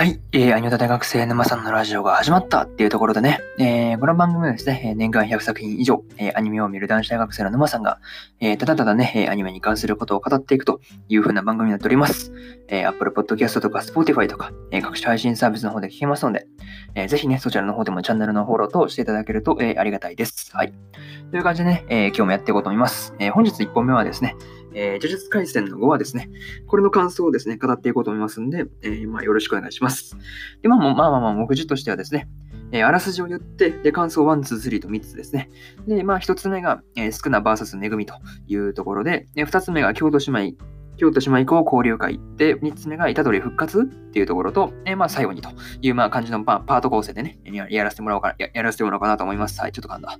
はい。えー、アニメ大学生沼さんのラジオが始まったっていうところでね、えー、この番組はですね、年間100作品以上、えー、アニメを見る男子大学生の沼さんが、えー、ただただね、アニメに関することを語っていくという風な番組になっております。えー、Apple Podcast とか Spotify とか、えー、各種配信サービスの方で聞けますので、えー、ぜひね、そちらの方でもチャンネルのフォローとしていただけると、えー、ありがたいです。はい。という感じでね、えー、今日もやっていこうと思います。えー、本日1本目はですね、えー、呪術廻戦の5話ですね。これの感想をですね、語っていこうと思いますんで、えー、まあ、よろしくお願いします。まあ、まあまあまあ、目次としてはですね、えー、あらすじを言って、で、感想1、2、3と3つですね。で、まあ、1つ目が、えー、スクナ VS めぐみというところで、で2つ目が京都姉妹京都島以降交流会で、3つ目が虎杖復活っていうところと、えー、まあ最後にというまあ感じのパート構成でねや、らせてもらおうかや、やらせてもらおうかなと思います。はい、ちょっと噛んだ。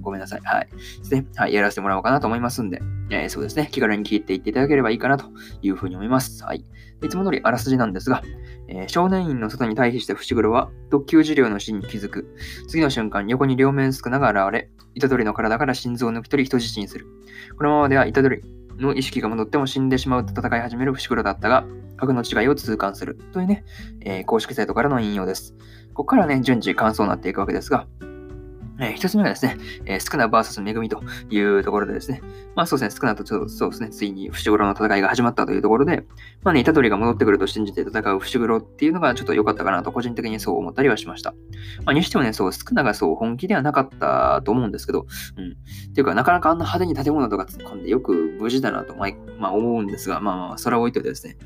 ごめんなさい。はい。ですね。はい、やらせてもらおうかなと思いますんで、えー、そうですね。気軽に聞いていっていただければいいかなというふうに思います。はい。いつも通りあらすじなんですが、えー、少年院の外に退避した伏黒は特急治療の死に気づく。次の瞬間、横に両面少なが現れ、虎杖の体から心臓を抜き取り人質にする。このままでは虎杖の意識が戻っても死んでしまうと戦い始める伏黒だったが、核の違いを痛感するというね、えー、公式サイトからの引用です。ここからね、順次感想になっていくわけですが、えー、一つ目がですね、えー、スクナ VS めぐみというところでですね、まあそうですね、スクナとちょっとそうですね、ついに伏黒の戦いが始まったというところで、まあね、虎杖が戻ってくると信じて戦う伏黒っていうのがちょっと良かったかなと個人的にそう思ったりはしました。まあにしてもね、そう、スクナがそう本気ではなかったと思うんですけど、うん。っていうか、なかなかあんな派手に建物とか突っ込んでよく無事だなと、まあ、まあ、思うんですが、まあまあ、それは置いといてですね、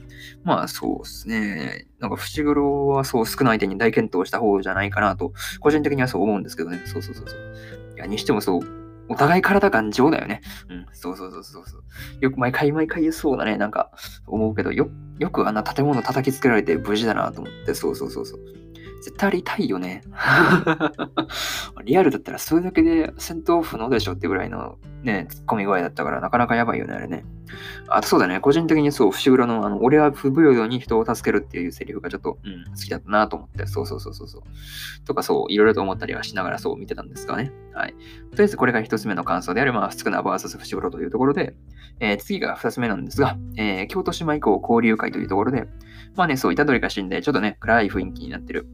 まあそうですね、なんか伏黒はそう少ない手に大健闘した方じゃないかなと、個人的にはそう思うんですけどね、そうそうそうそう。いや、にしてもそう、お互い体頑丈だよね。うん、そうそうそうそうそう。よく毎回毎回そうだね、なんか思うけど、よ、よくあんな建物叩きつけられて無事だなと思って、そうそうそうそう。絶対ありたいよね。リアルだったらそれだけで戦闘不能でしょってぐらいのね、突っ込み具合だったから、なかなかやばいよね、あれね。あとそうだね、個人的にそう、伏黒の、あの、俺は不平等に人を助けるっていうセリフがちょっと、うん、好きだったなと思って、そうそうそうそうそう。とかそう、いろいろと思ったりはしながらそう見てたんですがね。はい。とりあえずこれが一つ目の感想である、まあ、少な VS 伏黒というところで、えー、次が二つ目なんですが、えー、京都島以降交流会というところで、まあね、そう、虎杖が死んで、ちょっとね、暗い雰囲気になってる。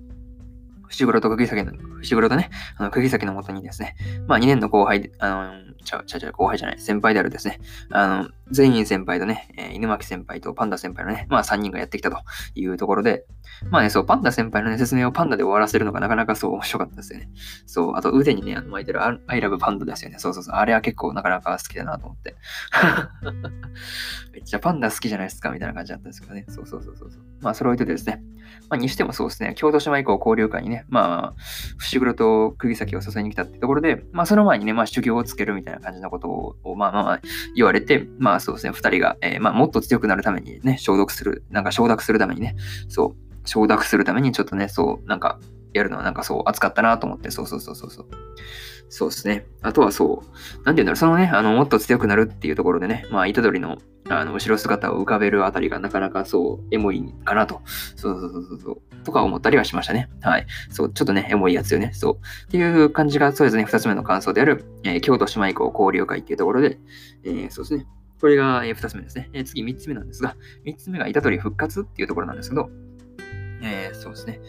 伏黒と釘崎の、伏黒とね、あの、釘崎のもとにですね、まあ2年の後輩、あの、ちゃちゃうちゃう後輩じゃない、先輩であるですね、あの、全員先輩とね、えー、犬巻先輩とパンダ先輩のね、まあ3人がやってきたというところで、まあね、そう、パンダ先輩のね、説明をパンダで終わらせるのがなかなかそう面白かったですよね。そう、あと腕にね、あの巻いてる I love パンダですよね。そうそうそう、あれは結構なかなか好きだなと思って。めっちゃパンダ好きじゃないですかみたいな感じだったんですけどね。そうそうそうそう。まあ、それを置いといてですね。まあ、にしてもそうですね、京都島以降交流会にね、まあ、伏黒と釘崎を誘いに来たってところで、まあ、その前にね、まあ、修行をつけるみたいな感じのことを、まあまあまあ、言われて、まああそうですね、二人が、えー、まあ、もっと強くなるためにね、消毒する、なんか承諾するためにね、そう、承諾するためにちょっとね、そう、なんか、やるのはなんかそう、熱かったなと思って、そうそうそうそうそう。そうですね。あとはそう、なんて言うんだろう、そのね、あの、もっと強くなるっていうところでね、まあ、虎杖の、あの、後ろ姿を浮かべるあたりがなかなかそう、エモいかなと、そうそうそうそう、とか思ったりはしましたね。はい。そう、ちょっとね、エモいやつよね。そう。っていう感じが、そうですね、二つ目の感想である、えー、京都姉妹校交流会っていうところで、えー、そうですね。これが、えー、二つ目ですね。次、三つ目なんですが、三つ目が虎杖復活っていうところなんですけど、えー、そうですね。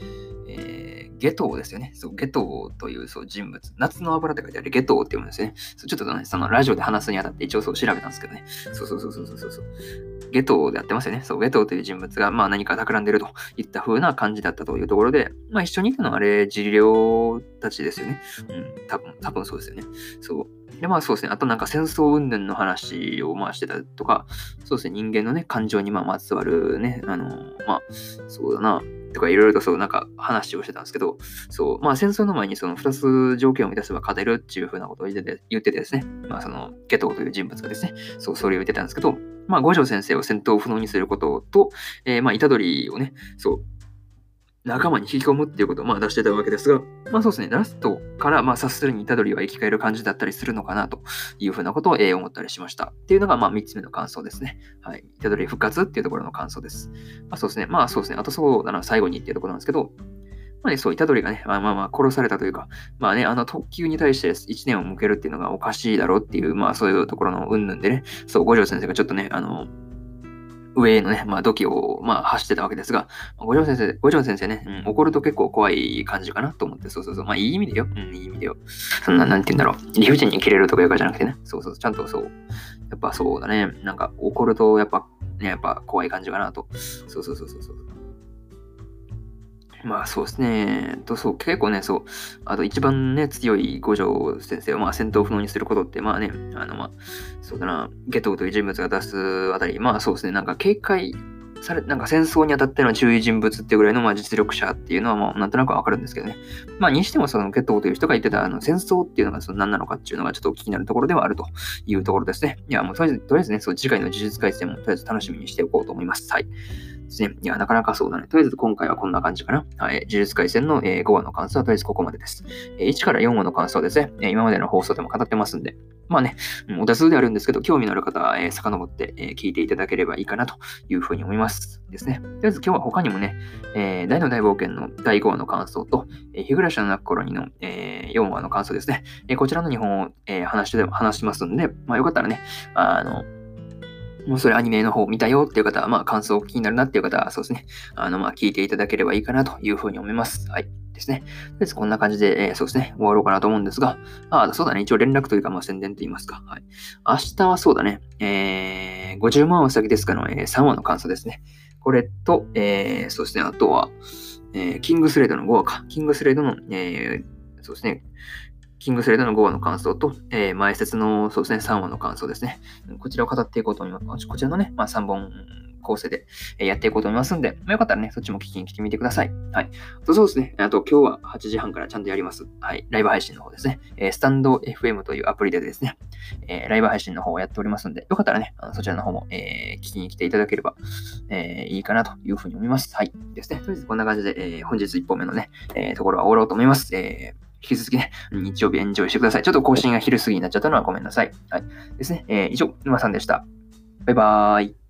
えー、ゲトウですよね。そう、ゲトウというそう人物。夏の油って書いてあるゲトウって読むんですね。そうちょっとね、そのラジオで話すにあたって一応そう調べたんですけどね。そうそうそうそうそうそう。ゲトウでやってますよね。そう、ゲトウという人物が、まあ何か企んでるといった風な感じだったというところで、まあ一緒にいたのはあれ、治療たちですよね。うん、多分、多分そうですよね。そう。で、まあそうですね。あとなんか戦争云々の話をまあしてたとか、そうですね。人間のね、感情にまあまつわるね、あの、まあ、そうだな。とかいろいろとそうなんか話をしてたんですけど、そう、まあ戦争の前にその2つ条件を満たせば勝てるっていうふうなことを言ってて言っててですね、まあそのゲトウという人物がですね、そう、それを言ってたんですけど、まあ五条先生を戦闘不能にすることと、えー、まあ虎杖をね、そう、仲間に引き込むっていうことをまあ出してたわけですが、まあそうですね、ラストからまあ察するに虎杖は生き返る感じだったりするのかなというふうなことを、え、思ったりしました。っていうのがまあ3つ目の感想ですね。はい。虎杖復活っていうところの感想です。まあそうですね、まあそうですね、あとそうだな、最後にっていうところなんですけど、まあね、そう、虎杖がね、まあまあまあ殺されたというか、まあね、あの特急に対して1年を向けるっていうのがおかしいだろうっていう、まあそういうところの云々でね、そう、五条先生がちょっとね、あの、上へのね、まあ、土器を、まあ、走ってたわけですが、五条先生、五条先生ね、うん、怒ると結構怖い感じかなと思って、そうそうそう。まあ、いい意味でよ。うん、いい意味でよ。そんな、なんて言うんだろう。理不尽に切れるとかいうかじゃなくてね。そうそう、ちゃんとそう。やっぱそうだね。なんか、怒ると、やっぱ、ね、やっぱ怖い感じかなと。そうそうそうそうそう。まあそうですね。とそう結構ね、そう。あと一番ね、強い五条先生をまあ戦闘不能にすることって、まあね、あのまあ、そうだな、ゲトウという人物が出すあたり、まあそうですね、なんか警戒され、なんか戦争にあたっての注意人物っていうぐらいのまあ実力者っていうのはまあなんとなくわかるんですけどね。まあにしてもそのゲトウという人が言ってたあの戦争っていうのがその何なのかっていうのがちょっと気になるところではあるというところですね。いやもうとりあえず、とりあえずね、そう次回の呪術改戦もとりあえず楽しみにしておこうと思います。はい。ですね。いや、なかなかそうだね。とりあえず今回はこんな感じかな。はい。呪術廻戦の、え5話の感想はとりあえずここまでです。え1から4話の感想ですね。え今までの放送でも語ってますんで、まあね、お多数であるんですけど、興味のある方は、えー、遡って、えー、聞いていただければいいかなというふうに思いますですね。とりあえず今日は他にもね、えー、大の大冒険の第5話の感想と、えー、日暮らしの泣く頃にの、えー、4話の感想ですね。えー、こちらの2本を、えー、話して話しますんで、まあよかったらね、あの、もうそれアニメの方見たよっていう方は、まあ感想気になるなっていう方は、そうですね。あの、まあ聞いていただければいいかなというふうに思います。はい。ですね。とりあえずこんな感じで、えー、そうですね。終わろうかなと思うんですが、あ、そうだね。一応連絡というか、まあ宣伝と言いますか。はい。明日はそうだね。えー、50万は先ですかの、えー、3話の感想ですね。これと、えー、そうですね。あとは、えー、キングスレードの5話か。キングスレードの、えー、そうですね。キングスレードの5話の感想と、えー、前説のそうですね、3話の感想ですね。こちらを語っていこうと思います。こちらのね、まあ、3本構成でやっていこうと思いますんで、まあ、よかったらね、そっちも聞きに来てみてください。はい。そうですね。あと今日は8時半からちゃんとやります。はい。ライブ配信の方ですね。えー、スタンド FM というアプリでですね、えー、ライブ配信の方をやっておりますんで、よかったらね、あのそちらの方も、えー、聞きに来ていただければ、えいいかなというふうに思います。はい。ですね。とりあえずこんな感じで、え本日1本目のね、えところは終わろうと思います。えー引き続きね、日曜日エンジョイしてください。ちょっと更新が昼過ぎになっちゃったのはごめんなさい。はい。ですね。えー、以上、沼さんでした。バイバーイ。